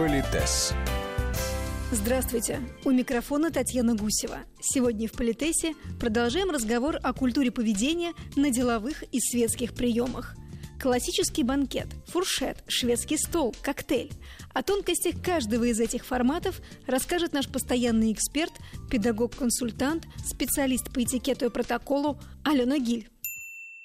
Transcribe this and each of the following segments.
Политес. Здравствуйте! У микрофона Татьяна Гусева. Сегодня в Политесе продолжаем разговор о культуре поведения на деловых и светских приемах. Классический банкет, фуршет, шведский стол, коктейль. О тонкостях каждого из этих форматов расскажет наш постоянный эксперт, педагог-консультант, специалист по этикету и протоколу Алена Гиль.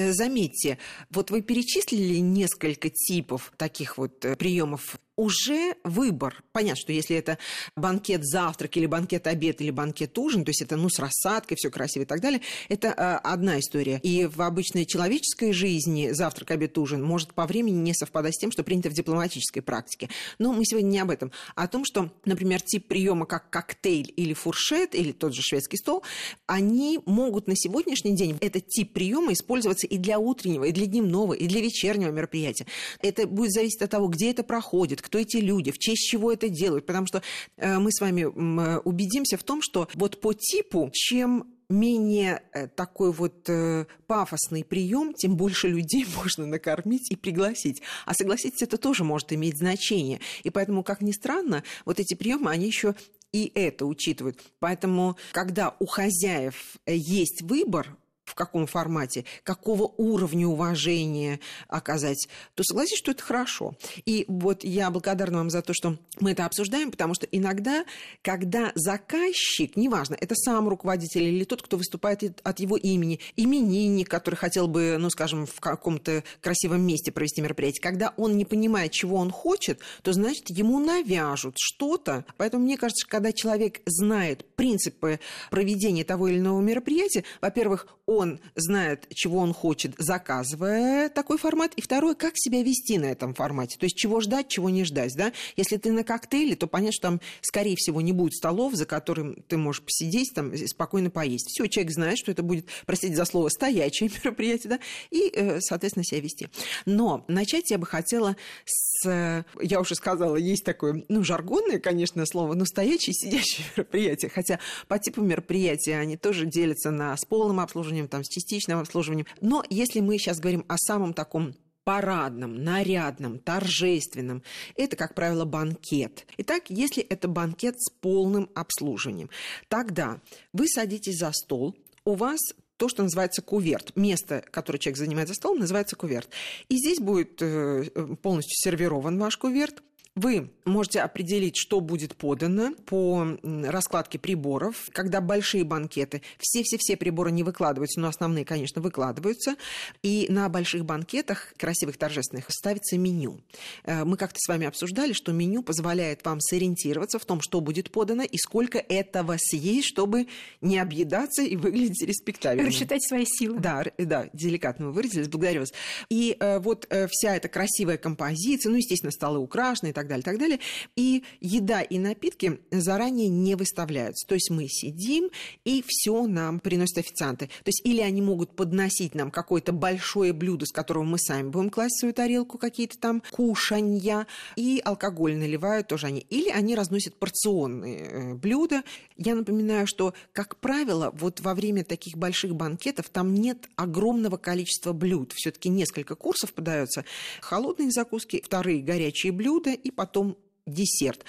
Заметьте, вот вы перечислили несколько типов таких вот э, приемов уже выбор. Понятно, что если это банкет завтрак или банкет обед или банкет ужин, то есть это ну с рассадкой, все красиво и так далее, это э, одна история. И в обычной человеческой жизни завтрак, обед, ужин может по времени не совпадать с тем, что принято в дипломатической практике. Но мы сегодня не об этом, а о том, что, например, тип приема как коктейль или фуршет или тот же шведский стол, они могут на сегодняшний день этот тип приема использоваться и для утреннего, и для дневного, и для вечернего мероприятия. Это будет зависеть от того, где это проходит, кто эти люди, в честь чего это делают, потому что э, мы с вами э, убедимся в том, что вот по типу, чем менее э, такой вот э, пафосный прием, тем больше людей можно накормить и пригласить. А согласитесь, это тоже может иметь значение. И поэтому, как ни странно, вот эти приемы, они еще и это учитывают. Поэтому, когда у хозяев есть выбор, в каком формате, какого уровня уважения оказать, то согласись, что это хорошо. И вот я благодарна вам за то, что мы это обсуждаем, потому что иногда, когда заказчик, неважно, это сам руководитель или тот, кто выступает от его имени, именинник, который хотел бы, ну, скажем, в каком-то красивом месте провести мероприятие, когда он не понимает, чего он хочет, то, значит, ему навяжут что-то. Поэтому мне кажется, когда человек знает принципы проведения того или иного мероприятия, во-первых, он он знает, чего он хочет, заказывая такой формат, и второе, как себя вести на этом формате, то есть чего ждать, чего не ждать, да. Если ты на коктейле, то понятно, что там, скорее всего, не будет столов, за которым ты можешь посидеть, там, спокойно поесть. Все, человек знает, что это будет, простите за слово, стоячее мероприятие, да, и, э, соответственно, себя вести. Но начать я бы хотела с, я уже сказала, есть такое, ну, жаргонное, конечно, слово, но стоячее и сидящее мероприятие, хотя по типу мероприятия они тоже делятся на с полным обслуживанием, там, с частичным обслуживанием. Но если мы сейчас говорим о самом таком парадном, нарядном, торжественном. Это, как правило, банкет. Итак, если это банкет с полным обслуживанием, тогда вы садитесь за стол, у вас то, что называется куверт. Место, которое человек занимает за столом, называется куверт. И здесь будет э, полностью сервирован ваш куверт. Вы можете определить, что будет подано по раскладке приборов. Когда большие банкеты, все-все-все приборы не выкладываются, но основные, конечно, выкладываются. И на больших банкетах, красивых, торжественных, ставится меню. Э, мы как-то с вами обсуждали, что меню позволяет вам сориентироваться в том, что будет подано и сколько этого съесть, чтобы не объедаться и выглядеть респектабельно. Рассчитать свои силы. Да, да, деликатно вы выразились, благодарю вас. И э, вот э, вся эта красивая композиция, ну, естественно, столы украшены и так далее, так далее. И еда и напитки заранее не выставляются. То есть мы сидим, и все нам приносят официанты. То есть или они могут подносить нам какое-то большое блюдо, с которого мы сами будем класть свою тарелку какие-то там кушанья, и алкоголь наливают тоже они. Или они разносят порционные э, блюда. Я напоминаю, что, как правило, вот во время таких больших банкетов там нет огромного количества блюд. Все-таки несколько курсов подается. Холодные закуски, вторые горячие блюда и потом десерт.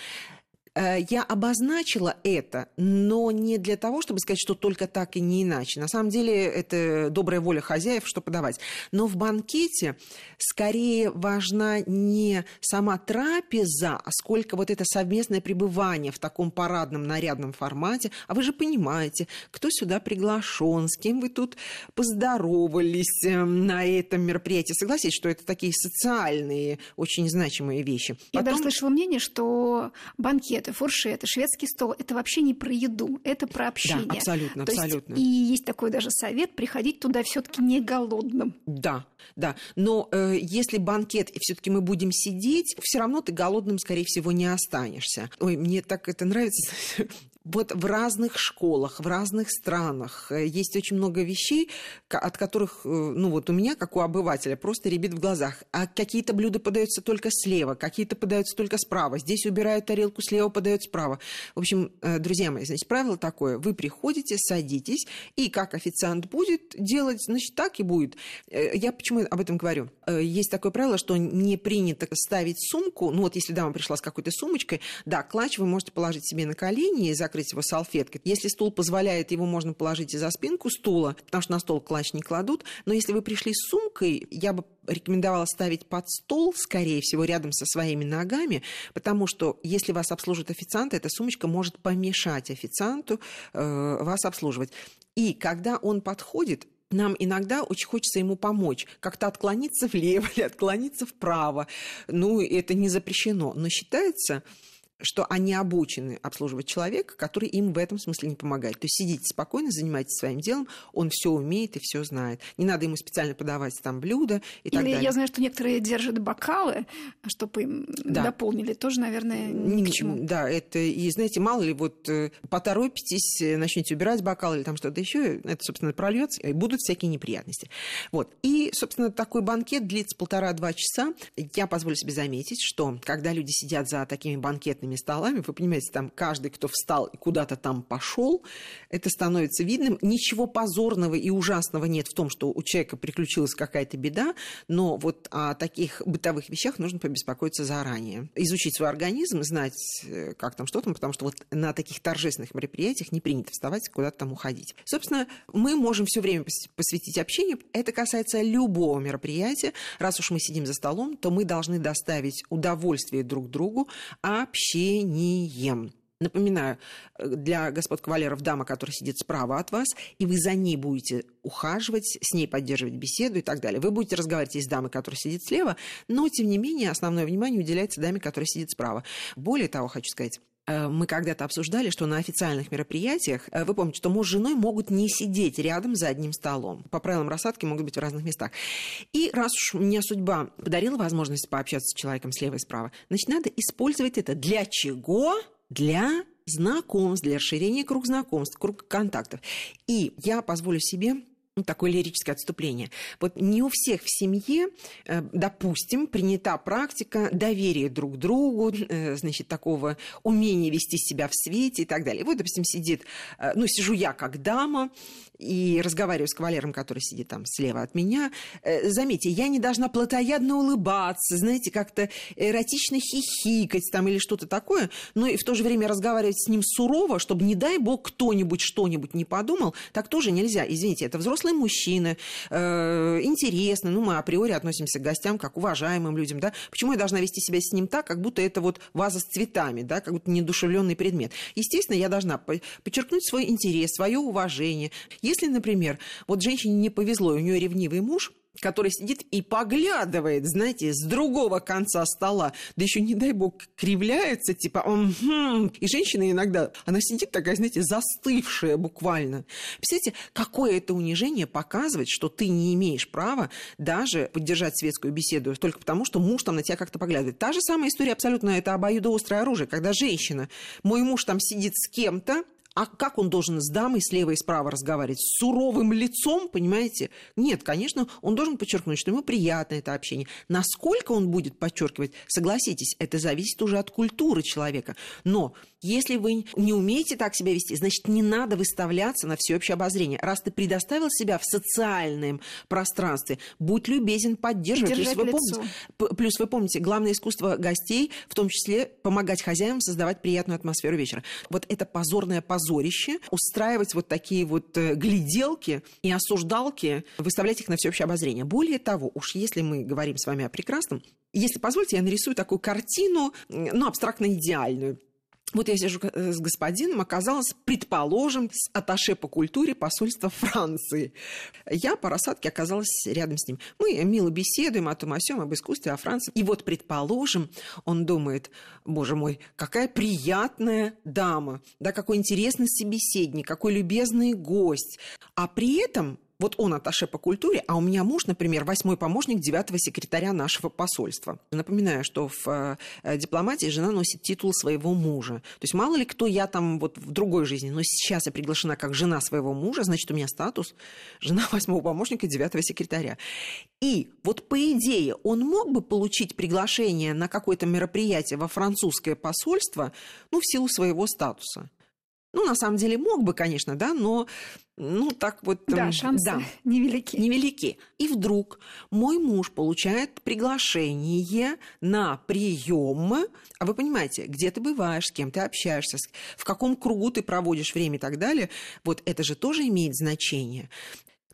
Э, я обозначила это, но не для того, чтобы сказать, что только так и не иначе. На самом деле это добрая воля хозяев, что подавать. Но в банкете скорее важна не сама трапеза, а сколько вот это совместное пребывание в таком парадном, нарядном формате. А вы же понимаете, кто сюда приглашен, с кем вы тут поздоровались эм, на этом мероприятии. Согласитесь, что это такие социальные, очень значимые вещи. Потом... Я даже слышала мнение, что банкет это фуршеты, шведский стол. Это вообще не про еду, это про общение. Да, абсолютно, То абсолютно. Есть, и есть такой даже совет приходить туда все-таки не голодным. Да, да. Но э, если банкет и все-таки мы будем сидеть, все равно ты голодным, скорее всего, не останешься. Ой, мне так это нравится. Вот в разных школах, в разных странах э, есть очень много вещей, от которых, э, ну вот у меня, как у обывателя, просто ребит в глазах. А какие-то блюда подаются только слева, какие-то подаются только справа. Здесь убирают тарелку, слева подают справа. В общем, э, друзья мои, значит, правило такое. Вы приходите, садитесь, и как официант будет делать, значит, так и будет. Я почему об этом говорю? Есть такое правило, что не принято ставить сумку, ну вот если дама пришла с какой-то сумочкой, да, клатч вы можете положить себе на колени и закрыть его салфеткой. Если стул позволяет, его можно положить и за спинку стула, потому что на стол клатч не кладут. Но если вы пришли с сумкой, я бы рекомендовала ставить под стол, скорее всего, рядом со своими ногами, потому что если вас обслуживает официант, эта сумочка может помешать официанту э, вас обслуживать. И когда он подходит, нам иногда очень хочется ему помочь, как-то отклониться влево или отклониться вправо. Ну, это не запрещено. Но считается, что они обучены обслуживать человека, который им в этом смысле не помогает. То есть сидите спокойно, занимайтесь своим делом, он все умеет и все знает. Не надо ему специально подавать там блюда и Или так далее. Я знаю, что некоторые держат бокалы, чтобы им да. дополнили. Тоже, наверное, ни к чему. Да, это и, знаете, мало ли, вот э, поторопитесь, э, начнете убирать бокалы или там что-то еще, это, собственно, прольется, и будут всякие неприятности. Вот. И, собственно, такой банкет длится полтора-два часа. Я позволю себе заметить, что когда люди сидят за такими банкетными длинными столами, вы понимаете, там каждый, кто встал и куда-то там пошел, это становится видным. Ничего позорного и ужасного нет в том, что у человека приключилась какая-то беда, но вот о таких бытовых вещах нужно побеспокоиться заранее. Изучить свой организм, знать, э, как там, что там, потому что вот на таких торжественных мероприятиях не принято вставать куда-то там уходить. Собственно, мы можем все время посвятить общению. Это касается любого мероприятия. Раз уж мы сидим за столом, то мы должны доставить удовольствие друг другу, общение общением. Напоминаю, э, для господ кавалеров дама, которая сидит справа от вас, и вы за ней будете ухаживать, с ней поддерживать беседу и так далее. Вы будете разговаривать и с дамой, которая сидит слева, но, тем не менее, основное внимание уделяется даме, которая сидит справа. Более того, хочу сказать, мы когда-то обсуждали, что на официальных мероприятиях, э, вы помните, что муж с женой могут не сидеть рядом за одним столом. По правилам рассадки могут быть в разных местах. И раз уж мне судьба подарила возможность пообщаться с человеком слева и справа, значит, надо использовать это для чего? для знакомств, для расширения круг знакомств, круг контактов. И я позволю себе ну, такое лирическое отступление. Вот не у всех в семье, э, допустим, принята практика доверия друг другу, э, значит, такого умения вести себя в свете и так далее. Вот, допустим, сидит, э, ну, сижу я как дама, и разговариваю с кавалером, который сидит там слева от меня, заметьте, я не должна плотоядно улыбаться, знаете, как-то эротично хихикать там или что-то такое, но и в то же время разговаривать с ним сурово, чтобы, не дай бог, кто-нибудь что-нибудь не подумал, так тоже нельзя. Извините, это взрослый мужчина, э, интересно, ну, мы априори относимся к гостям как уважаемым людям, да, почему я должна вести себя с ним так, как будто это вот ваза с цветами, да, как будто недушевленный предмет. Естественно, я должна подчеркнуть свой интерес, свое уважение. Если, например, вот женщине не повезло, у нее ревнивый муж, который сидит и поглядывает, знаете, с другого конца стола, да еще, не дай бог, кривляется, типа, угу. и женщина иногда, она сидит такая, знаете, застывшая буквально. Представляете, какое это унижение показывать, что ты не имеешь права даже поддержать светскую беседу только потому, что муж там на тебя как-то поглядывает. Та же самая история абсолютно, это обоюдоострое оружие, когда женщина, мой муж там сидит с кем-то, а как он должен с дамой слева и справа разговаривать? С суровым лицом, понимаете? Нет, конечно, он должен подчеркнуть, что ему приятно это общение. Насколько он будет подчеркивать, согласитесь, это зависит уже от культуры человека. Но если вы не умеете так себя вести, значит, не надо выставляться на всеобщее обозрение. Раз ты предоставил себя в социальном пространстве, будь любезен поддерживать. Плюс вы, помните, плюс вы помните, главное искусство гостей, в том числе помогать хозяевам создавать приятную атмосферу вечера. Вот это позорное позорище, устраивать вот такие вот э, гляделки и осуждалки, выставлять их на всеобщее обозрение. Более того, уж если мы говорим с вами о прекрасном, если позволите, я нарисую такую картину, ну, абстрактно идеальную. Вот я сижу э, с господином, оказалось, предположим, с аташе по культуре посольства Франции. Я по рассадке оказалась рядом с ним. Мы мило беседуем о том, о сём, об искусстве, о Франции. И вот, предположим, он думает, боже мой, какая приятная дама, да, какой интересный собеседник, какой любезный гость. А при этом вот он аташе по культуре, а у меня муж, например, восьмой помощник девятого секретаря нашего посольства. Напоминаю, что в э, дипломатии жена носит титул своего мужа. То есть мало ли кто я там вот в другой жизни, но сейчас я приглашена как жена своего мужа, значит, у меня статус жена восьмого помощника девятого секретаря. И вот по идее он мог бы получить приглашение на какое-то мероприятие во французское посольство, ну, в силу своего статуса. Ну, на самом деле мог бы, конечно, да, но ну, так вот... Да, шансы да, невелики. Невелики. И вдруг мой муж получает приглашение на прием. А вы понимаете, где ты бываешь, с кем ты общаешься, в каком кругу ты проводишь время и так далее. Вот это же тоже имеет значение.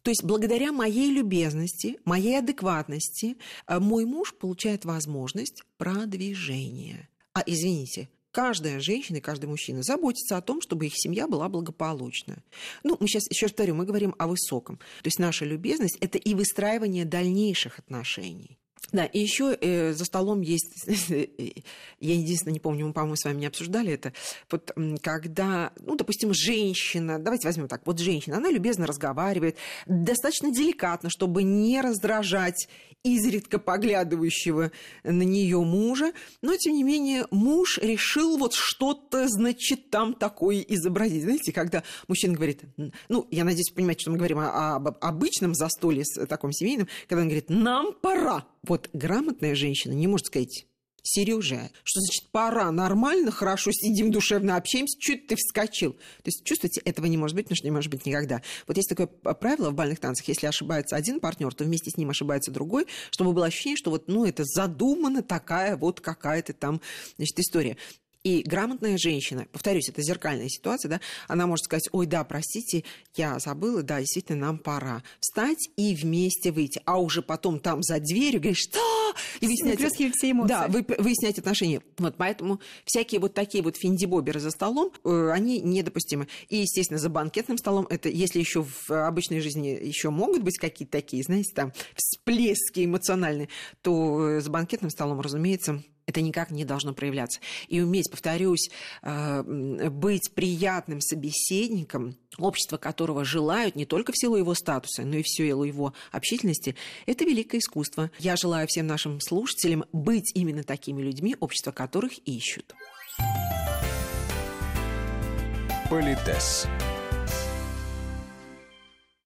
То есть благодаря моей любезности, моей адекватности, э, мой муж получает возможность продвижения. А извините, каждая женщина и каждый мужчина заботится о том, чтобы их семья была благополучна. Ну, мы сейчас, еще повторю, мы говорим о высоком. То есть наша любезность – это и выстраивание дальнейших отношений. Да, и еще э, за столом есть, я единственное не помню, мы, по-моему, с вами не обсуждали это, вот когда, ну, допустим, женщина, давайте возьмем так, вот женщина, она любезно разговаривает, достаточно деликатно, чтобы не раздражать изредка поглядывающего на нее мужа, но, тем не менее, муж решил вот что-то, значит, там такое изобразить. Знаете, когда мужчина говорит, ну, я надеюсь, понимаете, что мы говорим об обычном застолье, таком семейном, когда он говорит, нам пора. Вот грамотная женщина не может сказать, Сережа, что значит пора, нормально, хорошо, сидим душевно общаемся, чуть ты вскочил. То есть, чувствуете, этого не может быть, потому что не может быть никогда. Вот есть такое правило в бальных танцах, если ошибается один партнер, то вместе с ним ошибается другой, чтобы было ощущение, что вот, ну, это задумана такая вот какая-то там, значит, история. И грамотная женщина, повторюсь, это зеркальная ситуация, да, она может сказать, ой, да, простите, я забыла, да, действительно, нам пора встать и вместе выйти. А уже потом там за дверью говоришь, да, и выяснять... Все эмоции. Да, вы, выяснять отношения. Вот поэтому всякие вот такие вот финдибоберы за столом, э, они недопустимы. И, естественно, за банкетным столом, это если еще в обычной жизни еще могут быть какие-то такие, знаете, там всплески эмоциональные, то э, за банкетным столом, разумеется, это никак не должно проявляться. И уметь, повторюсь, э, быть приятным собеседником, общество которого желают не только в силу его статуса, но и в силу его общительности, это великое искусство. Я желаю всем нашим слушателям быть именно такими людьми, общество которых ищут. Политес.